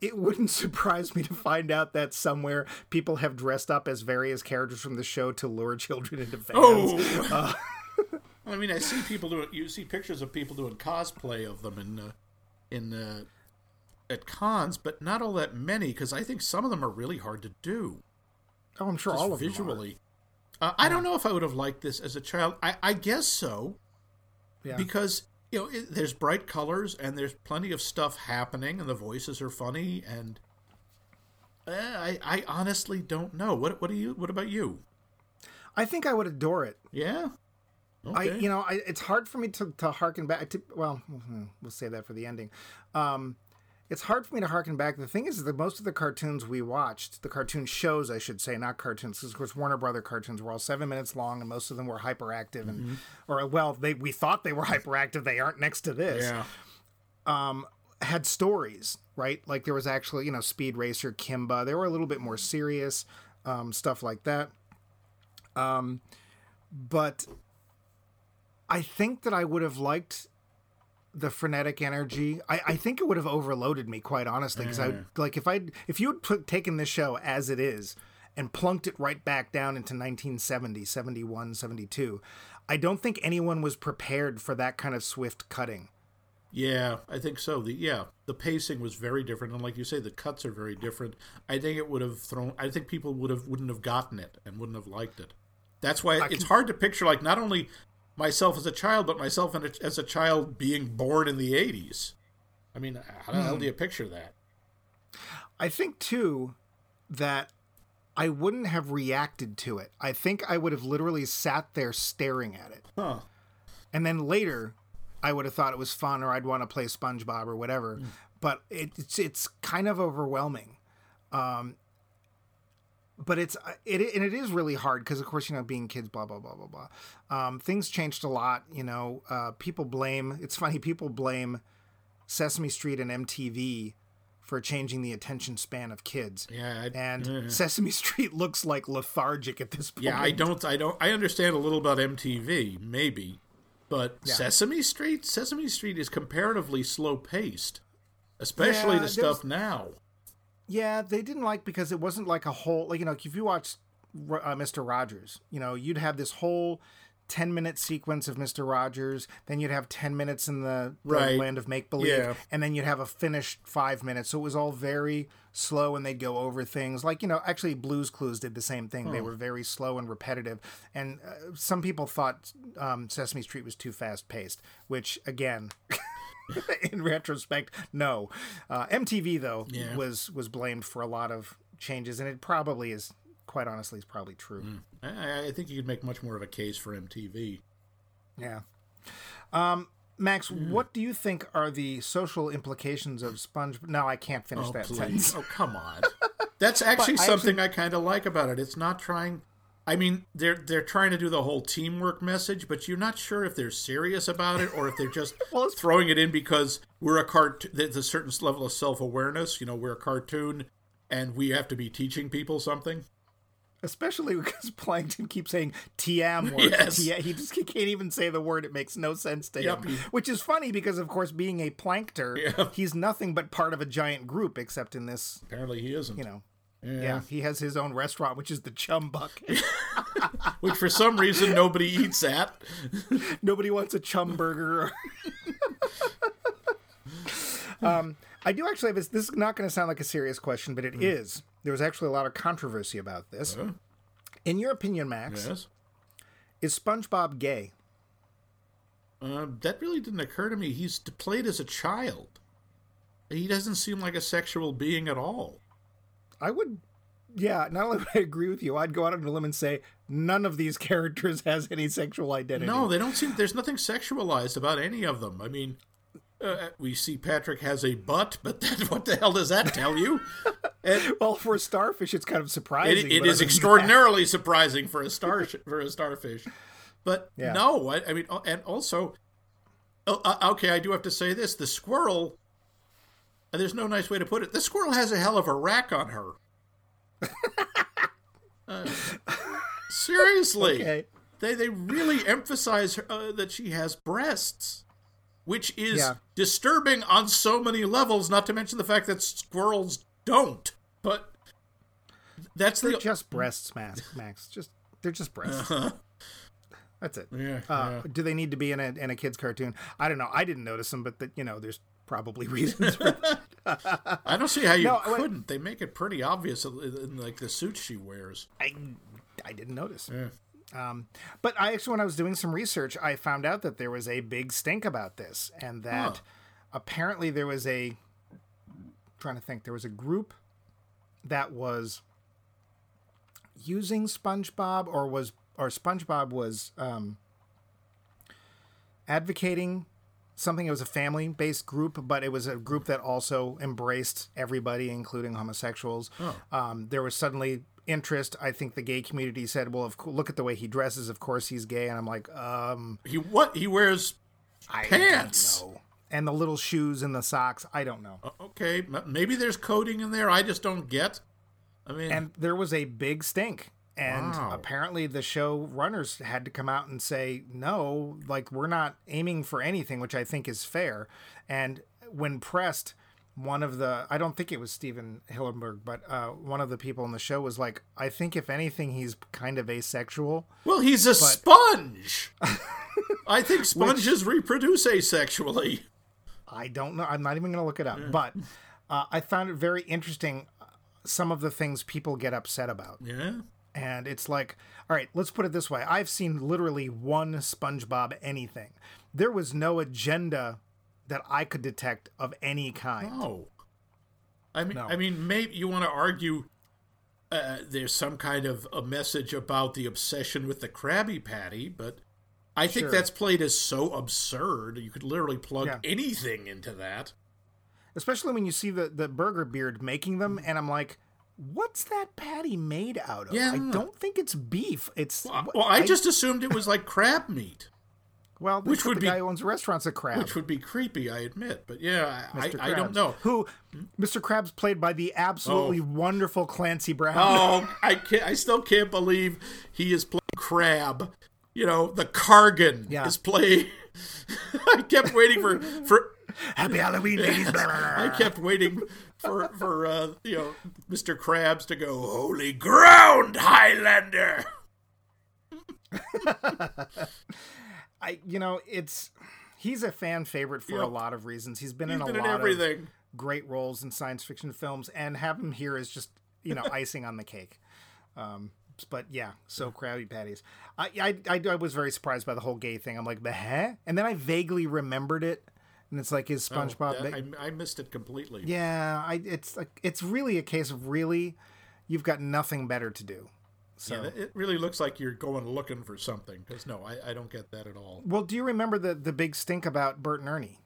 it wouldn't surprise me to find out that somewhere people have dressed up as various characters from the show to lure children into fans. Oh. Uh, I mean, I see people doing. You see pictures of people doing cosplay of them in uh, in uh, at cons, but not all that many because I think some of them are really hard to do. Oh, I'm sure all of visually. Uh, I don't know if I would have liked this as a child. I, I guess so. Yeah. Because you know, it, there's bright colors and there's plenty of stuff happening, and the voices are funny, and Eh, I I honestly don't know. What what do you? What about you? I think I would adore it. Yeah. I, you know, I, it's hard for me to, to harken back to. Well, we'll save that for the ending. Um, it's hard for me to harken back. The thing is that most of the cartoons we watched, the cartoon shows, I should say, not cartoons, because of course Warner Brother cartoons were all seven minutes long, and most of them were hyperactive, and Mm-hmm. or well, they we thought they were hyperactive. They aren't next to this. yeah. Um, Had stories, right? Like there was actually, you know, Speed Racer, Kimba. They were a little bit more serious, um, stuff like that. Um, but I think that I would have liked the frenetic energy. I, I think it would have overloaded me, quite honestly, because I mm. like if I if you had put, taken this show as it is and plunked it right back down into 1970, 71, 72, I don't think anyone was prepared for that kind of swift cutting. Yeah, I think so. The yeah, the pacing was very different, and like you say, the cuts are very different. I think it would have thrown. I think people would have wouldn't have gotten it and wouldn't have liked it. That's why it's hard to picture like not only myself as a child, but myself as a child being born in the '80s. I mean, how the hell do you picture that? I think too that I wouldn't have reacted to it. I think I would have literally sat there staring at it. Huh? And then later, I would have thought it was fun, or I'd want to play SpongeBob or whatever. But it, it's it's kind of overwhelming. Um, but it's it and it is really hard because of course you know being kids, blah blah blah blah blah. Um, things changed a lot. You know, uh, people blame. It's funny. People blame Sesame Street and MTV for changing the attention span of kids. Yeah, I, And Sesame Street looks like lethargic at this point. yeah. I don't. I don't. I understand a little about MTV, maybe, but Sesame Street. Sesame Street is comparatively slow paced, especially Yeah, the stuff now. Yeah, they didn't like because it wasn't like a whole like you know if you watch uh, Mr. Rogers, you know you'd have this whole ten minute sequence of Mr. Rogers, then you'd have ten minutes in the, the Right. land of make believe, Yeah. and then you'd have a finished five minutes. So it was all very slow, and they'd go over things like you know actually Blues Clues did the same thing. They were very slow and repetitive, and uh, some people thought um, Sesame Street was too fast paced, which again. in retrospect, no. Uh, MTV though Yeah. was was blamed for a lot of changes, and it probably is. Quite honestly, is probably true. I, I think you could make much more of a case for MTV. Yeah. Um, Max, what do you think are the social implications of Sponge? No, I can't finish Oh, that please. sentence. Oh, come on. That's actually But I something I kind of like about it. It's not trying. I mean, they're they're trying to do the whole teamwork message, but you're not sure if they're serious about it or if they're just Well, throwing it in because we're a cart. There's a certain level of self awareness. You know, we're a cartoon, and we have to be teaching people something. Especially because Plankton keeps saying or Yes. "tia." He just he can't even say the word. It makes no sense to Yep, him. Which is funny because, of course, being a plankter, Yeah. he's nothing but part of a giant group. Except in this, Apparently, he isn't. you know, yeah. yeah, he has his own restaurant, which is the Chum Bucket. Which for some reason nobody eats at. Nobody wants a chum burger. um, I do actually have this. This is not going to sound like a serious question, but it Hmm. is. There was actually a lot of controversy about this. Huh? In your opinion, Max, Yes. is SpongeBob gay? Uh, that really didn't occur to me. He's played as a child. He doesn't seem like a sexual being at all. I would. Yeah, not only would I agree with you, I'd go out on a limb and say none of these characters has any sexual identity. No, they don't seem. There's nothing sexualized about any of them. I mean, uh, we see Patrick has a butt, but that, what the hell does that tell you? And Well, for a starfish, it's kind of surprising. it, it is extraordinarily surprising for a star for a starfish. But Yeah. no, I, I mean, uh, and also, oh, uh, okay, I do have to say this: the squirrel. There's no nice way to put it. The squirrel has a hell of a rack on her. Uh, seriously. Okay. they they really emphasize uh, that she has breasts, which is Yeah. disturbing on so many levels. Not to mention the fact that squirrels don't. But that's They're the just breasts, Max. Max, just they're just breasts. That's it. yeah, Uh, yeah. Do they need to be in a in a kids cartoon? I don't know. I didn't notice them, but that you know, there's probably reasons. For that. I don't see how you No, couldn't. They make it pretty obvious in, in like the suit she wears. I I didn't notice. Yeah. Um, but I actually, when I was doing some research, I found out that there was a big stink about this, and that Huh. apparently there was a trying to think there was a group that was using SpongeBob or was or SpongeBob was um, advocating something. It was a family based group, but it was a group that also embraced everybody, including homosexuals. Um, there was suddenly interest. I think the gay community said, "Well, of cou- look at the way he dresses. Of course he's gay." And I'm like, um, He what? He wears I Pants. don't know. And the little shoes and the socks. I don't know. okay. Maybe there's coding in there. I just don't get. I mean, and there was a big stink and Wow. apparently the show runners had to come out and say no like we're not aiming for anything which i think is fair and when pressed one of the i don't think it was stephen hillenburg but uh, one of the people in the show was like i think if anything he's kind of asexual well, he's a sponge. I think sponges reproduce asexually. I don't know. I'm not even going to look it up. But uh, I found it very interesting uh, some of the things people get upset about. Yeah. And it's like, all right, let's put it this way. I've seen literally one SpongeBob anything. There was no agenda that I could detect of any kind. No. I mean, No. I mean, maybe you want to argue uh, there's some kind of a message about the obsession with the Krabby Patty, but I think Sure. that's played as so absurd. You could literally plug Yeah. anything into that. Especially when you see the, the Burger Beard making them, and I'm like, what's that patty made out of? Yeah. I don't think it's beef. It's Well, I, just assumed it was like crab meat, well, which would the be- guy who owns restaurants a crab. which would be creepy, I admit. But yeah, I, I, I don't know. Who, Mr. Krabs played by the absolutely oh. wonderful Clancy Brown. Oh, I can't. I still can't believe he is playing Crab. You know, the Kurgan Yeah. is playing. I kept waiting for for. Happy Halloween, ladies. Blah, blah, blah. I kept waiting for for uh, you know Mr. Krabs to go holy ground, Highlander. I, you know, it's he's a fan favorite for a lot of reasons. He's been He's in a been in lot of everything. great roles in science fiction films, and have him here is just you know icing on the cake. Um, but yeah, so Krabby Patties. I, I I I was very surprised by the whole gay thing. I'm like, the huh? And then I vaguely remembered it, and it's like, is oh, SpongeBob? Oh, that- I, I missed it completely. yeah, I it's like it's really a case of really, you've got nothing better to do. So. Yeah, it really looks like you're going looking for something. Because no, I, I don't get that at all. Well, do you remember the the big stink about Bert and Ernie?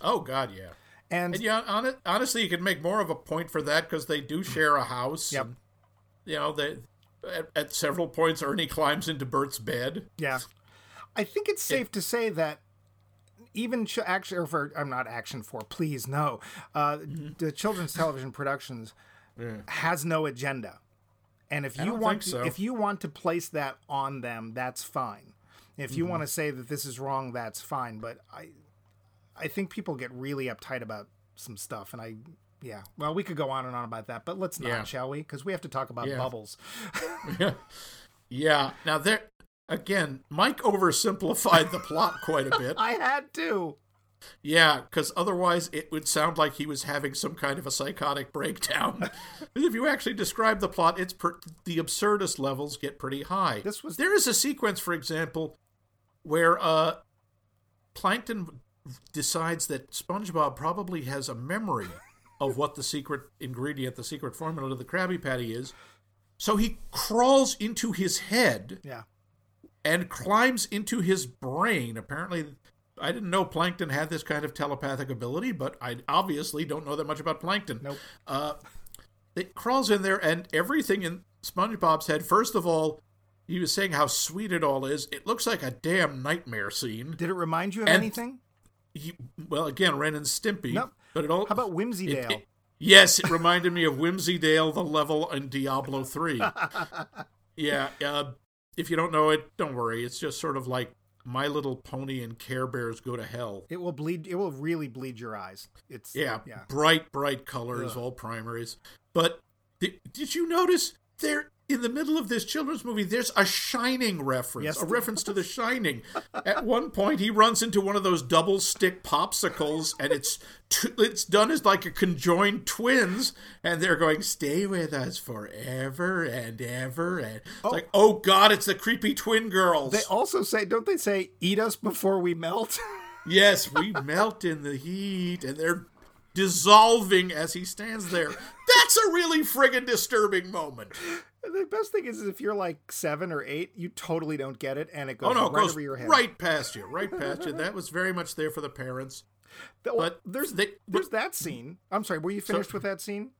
Oh God, yeah. And And yeah, on it, honestly, you could make more of a point for that because they do share a house. Yep. And, you know, they at, at several points Ernie climbs into Bert's bed. Yeah, I think it's safe to say that even ch- action or for I'm not action for please no, uh, Mm-hmm. the children's television productions has no agenda, and if you want to, so. if you want to place that on them, that's fine. If Mm-hmm. you want to say that this is wrong, that's fine. But I, I think people get really uptight about some stuff, and I. Yeah, well, we could go on and on about that, but let's not, Yeah. shall we? Because we have to talk about Yeah. bubbles. yeah. Now there again, Mike oversimplified the plot quite a bit. I had to. Yeah, because otherwise it would sound like he was having some kind of a psychotic breakdown. if you actually describe the plot, it's per- the absurdist levels get pretty high. This was- there is a sequence, for example, where uh, Plankton decides that SpongeBob probably has a memory of what the secret ingredient, the secret formula to the Krabby Patty is. So he crawls into his head Yeah. And climbs into his brain. Apparently, I didn't know Plankton had this kind of telepathic ability, but I obviously don't know that much about Plankton. Nope. Uh, it crawls in there, and everything in SpongeBob's head. First of all, he was saying how sweet it all is. It looks like a damn nightmare scene. Did it remind you of And- anything? He, well, again, Ren and Stimpy. Nope. But it all. How about Whimsy it- Dale? it- yes, it reminded me of Whimsy Dale, the level in Diablo 3. yeah, uh, if you don't know it, don't worry. It's just sort of like My Little Pony and Care Bears Go to Hell. It will bleed. It will really bleed your eyes. It's Yeah, yeah. bright, bright colors, all primaries. But did you notice there in the middle of this children's movie? There's a Shining reference, Yes, a reference to The Shining. At one point, he runs into one of those double stick popsicles, and it's t- it's done as like a conjoined twins, and they're going, "Stay with us forever and ever." And it's oh. like, oh god, it's the creepy twin girls. They also say, don't they say, "Eat us before we melt"? Yes, we melt in the heat, and they're dissolving as he stands there. That's a really friggin' disturbing moment. The best thing is, is if you're like seven or eight, you totally don't get it, and it goes Oh no, right goes over your head. right past you, right past you. That was very much there for the parents. Th- well, But there's they, there's that scene. I'm sorry, were you finished with that scene?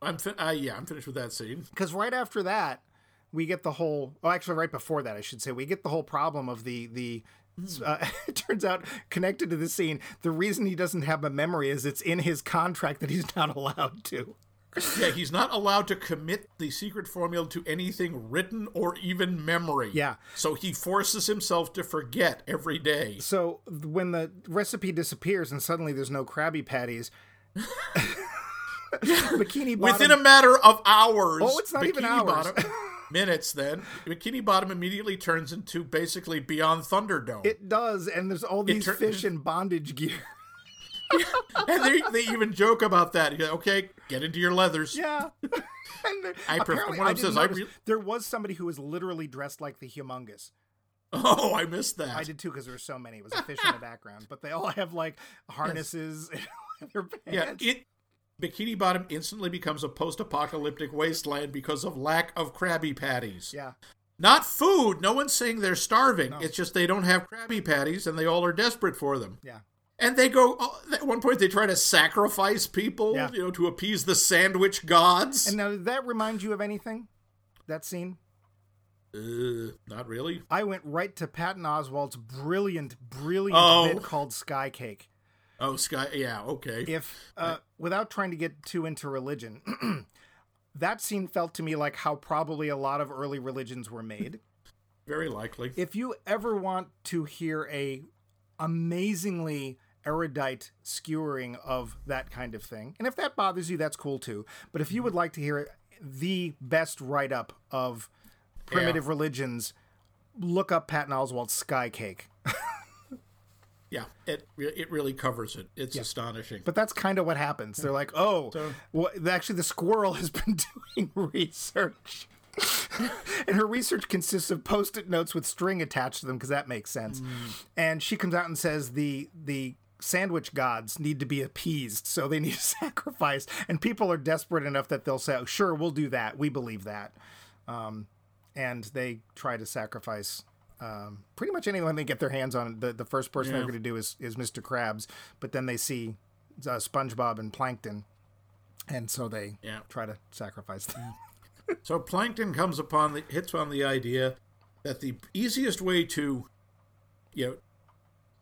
I'm fin- uh, yeah, I'm finished with that scene. Because right after that, we get the whole. Oh, actually, right before that, I should say, we get the whole problem of the the. Uh, it turns out connected to the scene, the reason he doesn't have a memory is it's in his contract that he's not allowed to. Yeah, he's not allowed to commit the secret formula to anything written or even memory. Yeah. So he forces himself to forget every day. So when the recipe disappears and suddenly there's no Krabby Patties, Bikini Bottom. Within a matter of hours. Oh, it's not even hours. Bottom, minutes then, Bikini Bottom immediately turns into basically Beyond Thunderdome. it does, and there's all these tur- fish in bondage gear. and they, they even joke about that. Go, okay, get into your leathers. Yeah. and there, I pref- apparently, one I of them didn't says, I re- there was somebody who was literally dressed like the Humungus. Oh, I missed that. I did too because there were so many. It was a fish in the background, but they all have like harnesses and their Yeah, it Bikini Bottom instantly becomes a post-apocalyptic wasteland because of lack of Krabby Patties. yeah. Not food. No one's saying they're starving. It's just they don't have Krabby Patties, and they all are desperate for them. Yeah. And they go. oh, At one point, they try to sacrifice people, Yeah. you know, to appease the sandwich gods. And now, did that remind you of anything? That scene? uh, not really. I went right to Patton Oswalt's brilliant, brilliant Oh. bit called Sky Cake. Oh, Sky. Yeah, okay. If, uh, without trying to get too into religion, that scene felt to me like how probably a lot of early religions were made. Very likely. if you ever want to hear a amazingly erudite skewering of that kind of thing. And if that bothers you that's cool too. But if you would like to hear the best write-up of primitive religions look up patton oswalt's sky cake. Yeah, it it really covers it. It's astonishing. but that's kind of what happens. They're like oh well actually the squirrel has been doing research. And her research consists of post-it notes with string attached to them because that makes sense. Mm. And she comes out and says the the sandwich gods need to be appeased, so they need a sacrifice. And people are desperate enough that they'll say, oh, "Sure, we'll do that. We believe that." Um, and they try to sacrifice. Um, pretty much anyone they get their hands on. The the first person they're going to do is is Mr. Krabs, but then they see uh, SpongeBob and Plankton, and so they Yeah. try to sacrifice them. So Plankton comes upon the hits on the idea that the easiest way to, you know,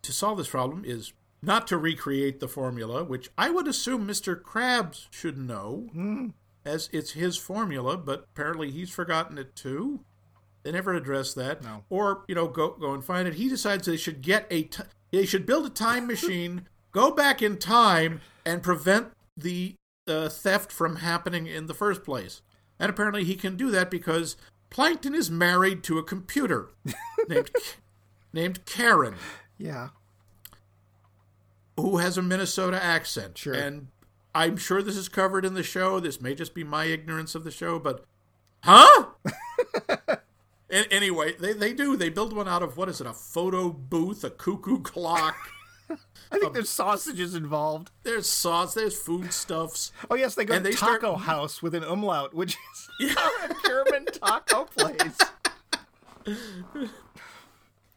to solve this problem is not to recreate the formula, which I would assume Mr. Krabs should know, as it's his formula, but apparently he's forgotten it too. They never address that. No. Or you know, go go and find it. He decides they should get a. T- they should build a time machine, go back in time, and prevent the uh, theft from happening in the first place. And apparently, he can do that because Plankton is married to a computer named named Karen, Yeah. Who has a Minnesota accent. Sure. And I'm sure this is covered in the show. This may just be my ignorance of the show, but huh? and anyway, they, they do. They build one out of what is it? A photo booth, a cuckoo clock. I think um, there's sausages involved. There's sauce. There's foodstuffs. Oh yes, they go And to they start- Taco House with an umlaut, which is a German taco place.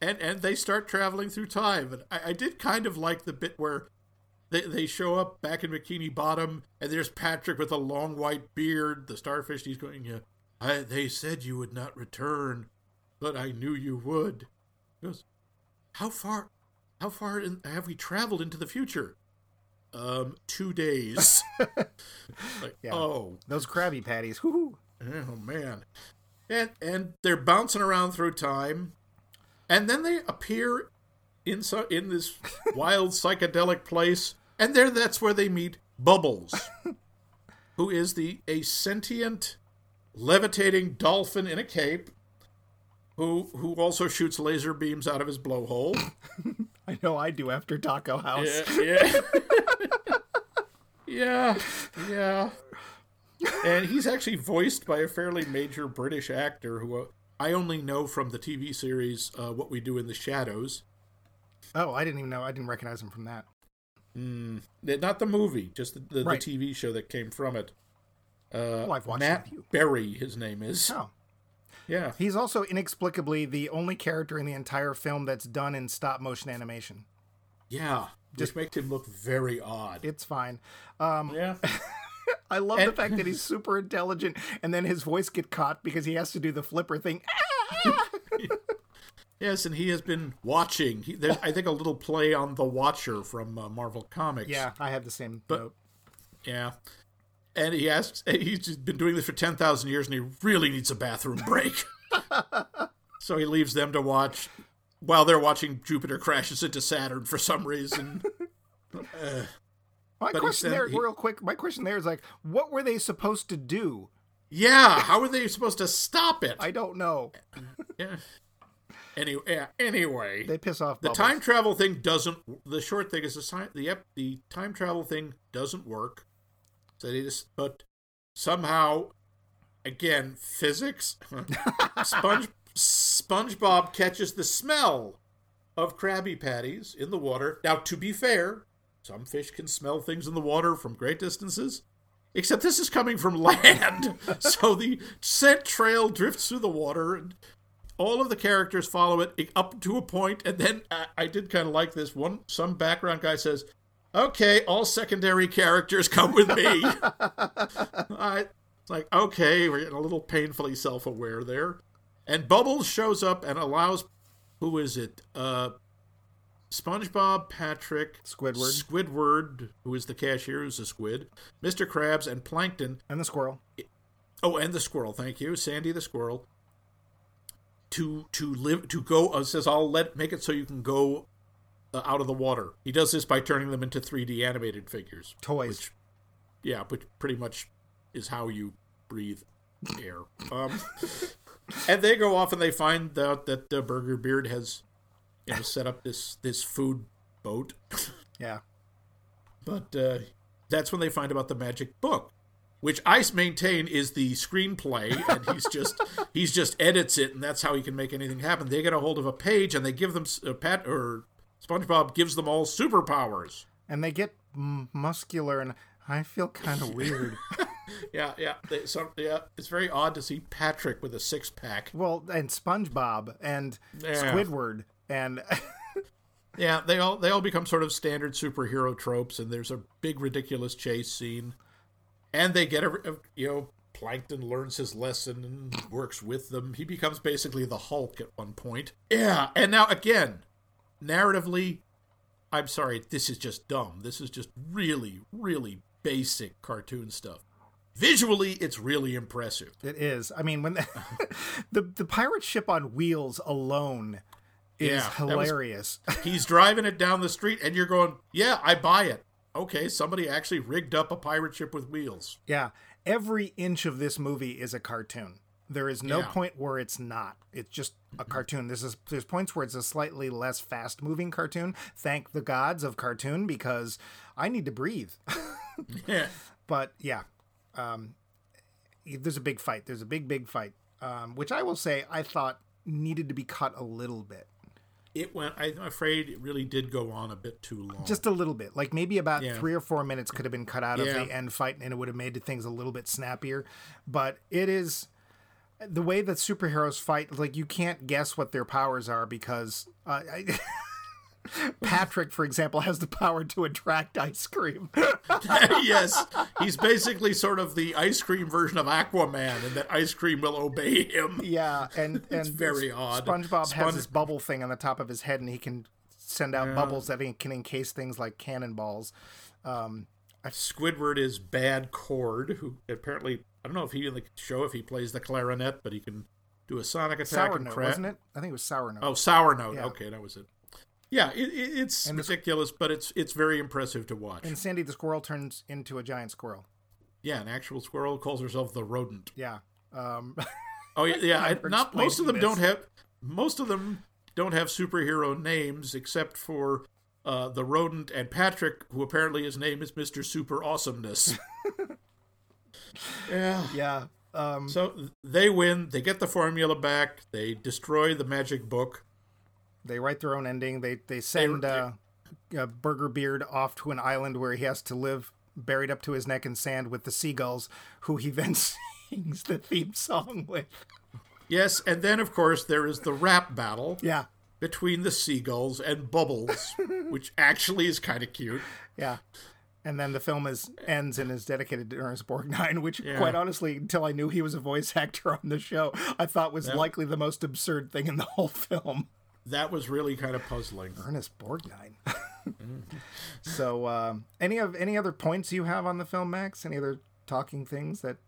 And and they start traveling through time. And I, I did kind of like the bit where they they show up back in Bikini Bottom, and there's Patrick with a long white beard, the starfish. He's going, yeah, I, they said you would not return, but I knew you would. He goes, how far, how far in, have we traveled into the future? Um, two days. like, Yeah. oh, Those Krabby Patties. Whoo! Oh man. And and they're bouncing around through time. And then they appear in so, in this wild psychedelic place. And there that's where they meet Bubbles, who is the a sentient levitating dolphin in a cape who who also shoots laser beams out of his blowhole. I know I do after Taco House. Yeah, yeah. yeah, yeah. And he's actually voiced by a fairly major British actor who uh, I only know from the TV series uh, What We Do in the Shadows. Oh, I didn't even know. I didn't recognize him from that. Mm, not the movie, just the, the, Right. the TV show that came from it. Uh, Oh, I've watched Matt. Berry, his name is. Oh. Yeah. He's also inexplicably the only character in the entire film that's done in stop motion animation. Yeah. Just makes him look very odd. It's fine. Um, yeah. I love the fact that he's super intelligent, and then his voice get caught because he has to do the flipper thing. Yes, and he has been watching. He, there's, I think, a little play on the Watcher from uh, Marvel Comics. Yeah, I have the same note. Yeah. And he asks, he's been doing this for 10,000 years and he really needs a bathroom break. so he leaves them to watch while they're watching Jupiter crashes into Saturn for some reason. Uh, My but question there, he- real quick, my question there is like, what were they supposed to do? yeah, how were they supposed to stop it? I don't know. yeah. Anyway, yeah, anyway. They piss off the Bubbles. time travel thing doesn't. The short thing is the the the time travel thing doesn't work. So they just, but somehow, again, physics. Sponge SpongeBob catches the smell of Krabby Patties in the water. Now, to be fair, some fish can smell things in the water from great distances. Except this is coming from land, so the scent trail drifts through the water, and all of the characters follow it up to a point, and then I, I did kind of like this one. Some background guy says, "Okay, all secondary characters come with me." I it's like, okay, we're getting a little painfully self-aware there, and Bubbles shows up and allows, who is it? Uh, SpongeBob, Patrick, Squidward. Squidward, who is the cashier, who's a squid, Mr. Krabs, and Plankton and the squirrel. Oh, and the squirrel. Thank you, Sandy the squirrel. To to live to go uh, says I'll let make it so you can go uh, out of the water. He does this by turning them into 3D animated figures. Toys. Which, yeah, which pretty much is how you breathe air. Um, and they go off and they find out that uh, Burger Beard has you know set up this this food boat. Yeah. But uh, that's when they find about the magic book, which I maintain is the screenplay, and he's just he's just edits it, and that's how he can make anything happen. They get a hold of a page, and they give them uh, Pat or SpongeBob gives them all superpowers. And they get m- muscular, and I feel kind of weird. Yeah, yeah, they, so, yeah. It's very odd to see Patrick with a six pack. well, and SpongeBob and Yeah. Squidward and Yeah, they all they all become sort of standard superhero tropes, and there's a big ridiculous chase scene, and they get a, you know Plankton learns his lesson and works with them. He becomes basically the Hulk at one point. Yeah, and now again, narratively, I'm sorry, this is just dumb. This is just really, really basic cartoon stuff. Visually, it's really impressive. it is. I mean, when the the, the pirate ship on wheels alone is Yeah, that was- hilarious. He's driving it down the street, and you're going, "Yeah, I buy it." Okay, somebody actually rigged up a pirate ship with wheels. Yeah, every inch of this movie is a cartoon. There is no Yeah. point where it's not. It's just a cartoon. This is there's points where it's a slightly less fast moving cartoon. Thank the gods of cartoon because I need to breathe. Yeah. but yeah, um, there's a big fight. There's a big big fight, um, which I will say I thought needed to be cut a little bit, It went. I'm afraid it really did go on a bit too long. just a little bit. Like maybe about Yeah. three or four minutes could have been cut out of the end fight, and it would have made things a little bit snappier. But it is the way that superheroes fight. Like you can't guess what their powers are because uh, I, Patrick, for example, has the power to attract ice cream. yes, he's basically sort of the ice cream version of Aquaman, and that ice cream will obey him. Yeah, and and very odd. SpongeBob has Spon- this bubble thing on the top of his head, and he can send out bubbles that he can encase things like cannonballs. Um, Squidward is Bad Cord, who apparently I don't know if he in the show if he plays the clarinet, but he can do a sonic attack sour and note, wasn't it? I think it was sour note. Oh, sour note. Yeah. Okay, that was it. Yeah, it, it, it's And this- ridiculous, but it's it's very impressive to watch. And Sandy the squirrel turns into a giant squirrel. yeah, an actual squirrel calls herself the rodent. Yeah. Um, Oh yeah, yeah. I, not most of them explaining don't have most of them don't have superhero names except for uh, the rodent and Patrick, who apparently his name is Mister Super Awesomeness. yeah. yeah. Um, So they win. They get the formula back. They destroy the magic book. They write their own ending. They they send uh, uh, Burger Beard off to an island where he has to live buried up to his neck in sand with the seagulls, who he then sings the theme song with. Yes, and then of course there is the rap battle Yeah, between the seagulls and Bubbles, which actually is kind of cute. yeah. And then the film is ends and is dedicated to Ernest Borgnine, which, Yeah. quite honestly, until I knew he was a voice actor on the show, I thought was likely the most absurd thing in the whole film. That was really kind of puzzling. Ernest Borgnine. so, um, any of any other points you have on the film, Max? Any other talking things that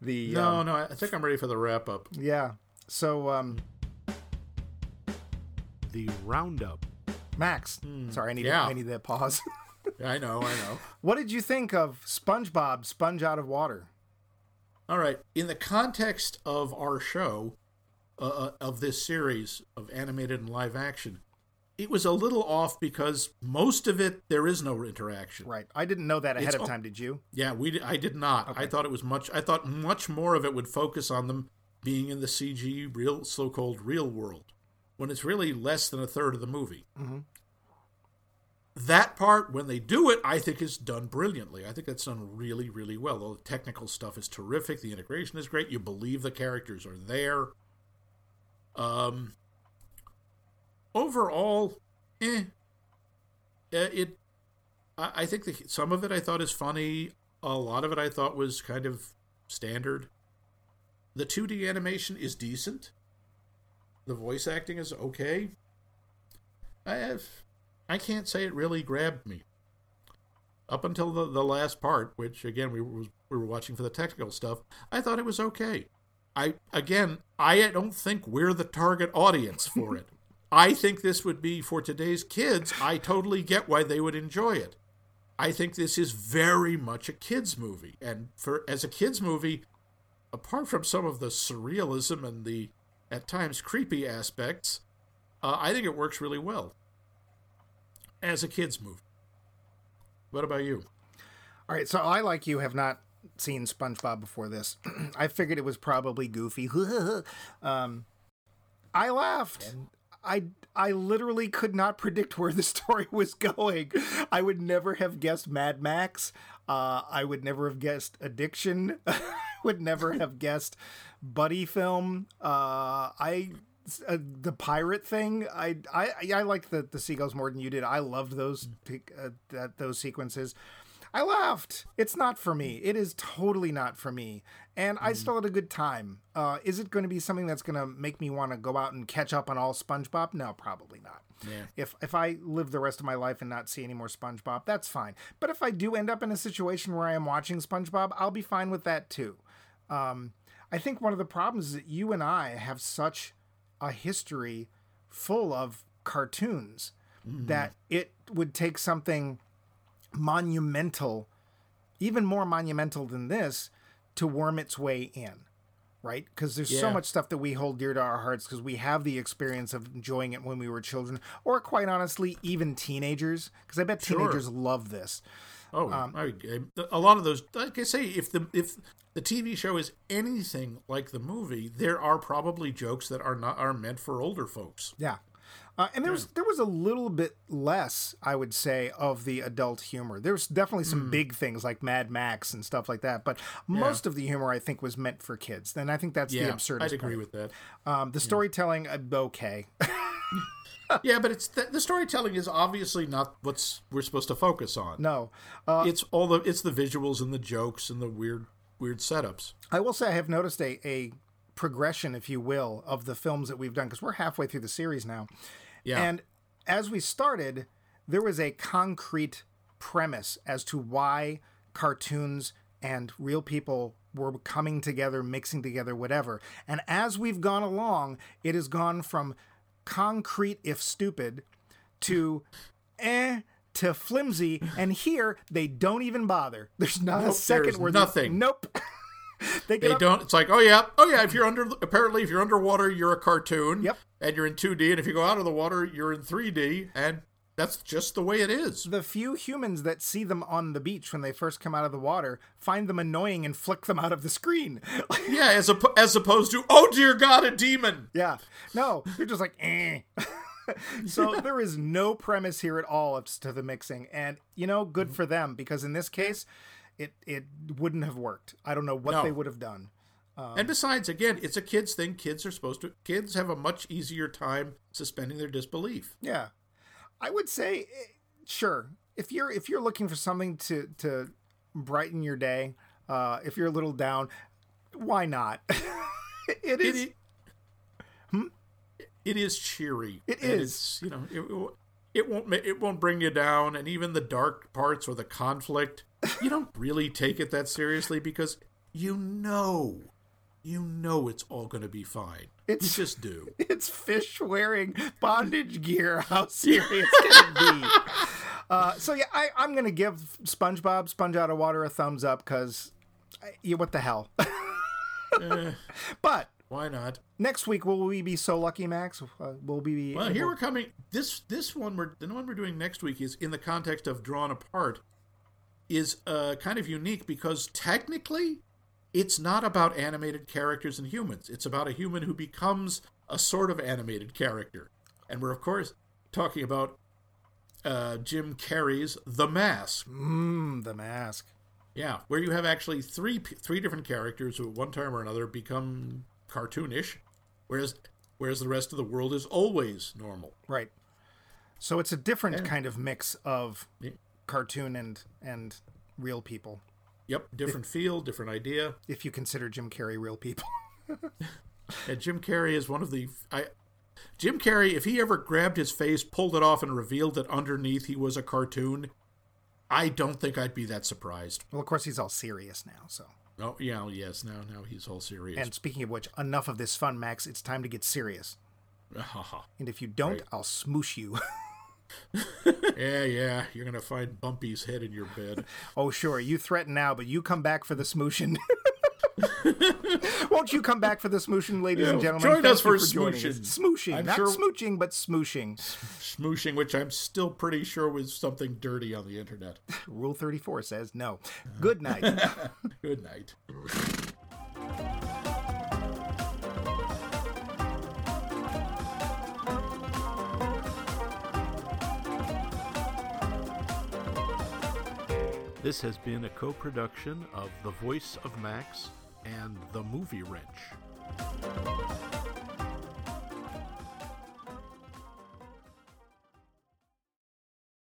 the No, um, no, I think I'm ready for the wrap up. yeah. So, um, The Roundup. Max, sorry, I need yeah. I need that pause. I know, I know. what did you think of SpongeBob Sponge Out of Water? All right. In the context of our show, uh, uh, of this series of animated and live action, it was a little off because most of it there is no interaction. Right, I didn't know that ahead It's of time. Did you? Yeah, we I did not. I thought it was much. I thought much more of it would focus on them being in the CG real, so-called real world, when it's really less than a third of the movie. That part, when they do it, I think is done brilliantly. I think that's done really, really well. All the technical stuff is terrific. The integration is great. You believe the characters are there. Um. Overall, eh. Uh, It I, I think the, some of it I thought is funny. A lot of it I thought was kind of standard. The 2D animation is decent. The voice acting is okay. I have, I can't say it really grabbed me. Up until the, the last part, which again we were, we were watching for the technical stuff, I thought it was okay. I again, I don't think we're the target audience for it. I think this would be for today's kids. I totally get why they would enjoy it. I think this is very much a kids movie, and for as a kids movie, apart from some of the surrealism and the at times creepy aspects, uh, I think it works really well as a kids movie. What about you? All right, so I, like you, have not seen SpongeBob before this. I figured it was probably goofy. um, I laughed. I I literally could not predict where the story was going. I would never have guessed Mad Max. Uh, I would never have guessed addiction. I would never have guessed buddy film. Uh, I uh, the pirate thing. I I I liked the the seagulls more than you did. I loved those uh, that those sequences. I laughed. It's not for me. It is totally not for me. And I still had a good time. Uh, is it going to be something that's going to make me want to go out and catch up on all SpongeBob? No, probably not. Yeah. If if I live the rest of my life and not see any more SpongeBob, that's fine. But if I do end up in a situation where I am watching SpongeBob, I'll be fine with that too. Um, I think one of the problems is that you and I have such a history full of cartoons that it would take something monumental, even more monumental than this, to worm its way in, right? Because there's so much stuff that we hold dear to our hearts because we have the experience of enjoying it when we were children, or quite honestly, even teenagers. Because I bet Sure. teenagers love this. Oh, um, I, I- a lot of those. Like I say, if the if the TV show is anything like the movie, there are probably jokes that are not are meant for older folks. Yeah. Uh, and there was there was a little bit less, I would say, of the adult humor. There was definitely some Hmm. big things like Mad Max and stuff like that, but most of the humor I think was meant for kids. And I think that's the Yeah, absurdist I'd agree part. with that. Um, the storytelling, uh, okay. yeah, but it's the, the storytelling is obviously not what's we're supposed to focus on. no, uh, it's all the it's the visuals and the jokes and the weird weird setups. I will say I have noticed a, a progression, if you will, of the films that we've done because we're halfway through the series now. Yeah, And as we started, there was a concrete premise as to why cartoons and real people were coming together, mixing together, whatever. And as we've gone along, it has gone from concrete, if stupid, to eh. To flimsy, and here they don't even bother. There's not a second where nothing. nope. they they up- don't. It's like, oh yeah, oh yeah. If you're under, apparently, if you're underwater, you're a cartoon. Yep. And you're in 2D, and if you go out of the water, you're in 3D, and that's just the way it is. the few humans that see them on the beach when they first come out of the water find them annoying and flick them out of the screen. Yeah, as op- as opposed to, oh dear God, a demon. yeah. No, they're just like, eh. so there is no premise here at all to the mixing, and you know, good for them because in this case, it it wouldn't have worked. I don't know what No. they would have done. and besides, again, it's a kids thing. Kids are supposed to. Kids have a much easier time suspending their disbelief. Yeah, I would say, eh, sure. If you're if you're looking for something to to brighten your day, uh, if you're a little down, why not? it It, is. i- it is cheery. It. It's, you know, it, it won't- it won't ma- it won't bring you down, and even the dark parts or the conflict, you don't really take it that seriously because you know, you know, it's all going to be fine. It's- you just do. It's fish wearing bondage gear. How serious can it be? Uh, so yeah, I, I'm gonna give SpongeBob Sponge Out of Water a thumbs up because, yeah, what the hell. Eh, but why not? next week will we be so lucky, Max? Uh, will we be? Well, able- here we're coming. This this one we're the one we're doing next week is in the context of drawn apart, is uh, kind of unique because technically, it's not about animated characters and humans. It's about a human who becomes a sort of animated character, and we're of course talking about uh, Jim Carrey's The Mask. Mm, the mask. Yeah, where you have actually three three different characters who at one time or another become cartoonish, whereas whereas the rest of the world is always normal. Right. So it's a different kind of mix of cartoon and and real people. Yep, different feel, different idea. If you consider Jim Carrey real people. And Jim Carrey is one of the I Jim Carrey, if he ever grabbed his face, pulled it off, and revealed that underneath he was a cartoon, I don't think I'd be that surprised. Well, of course, he's all serious now. So. Oh yeah, yes, now now he's all serious. And speaking of which, enough of this fun, Max. It's time to get serious. And if you don't, Right. I'll smoosh you. yeah, yeah, you're gonna find Bumpy's head in your bed. oh, sure. You threaten now, but you come back for the smooshing. Won't you come back for the smooshing, ladies and gentlemen? join Thank us you for joining smooshing. Smooshing, I'm not sure- smooching, but smooshing. Smooshing, which I'm still pretty sure was something dirty on the internet. Rule 34 says no. Good night. Good night. This has been a co production of The Voice of Max and The Movie Wrench.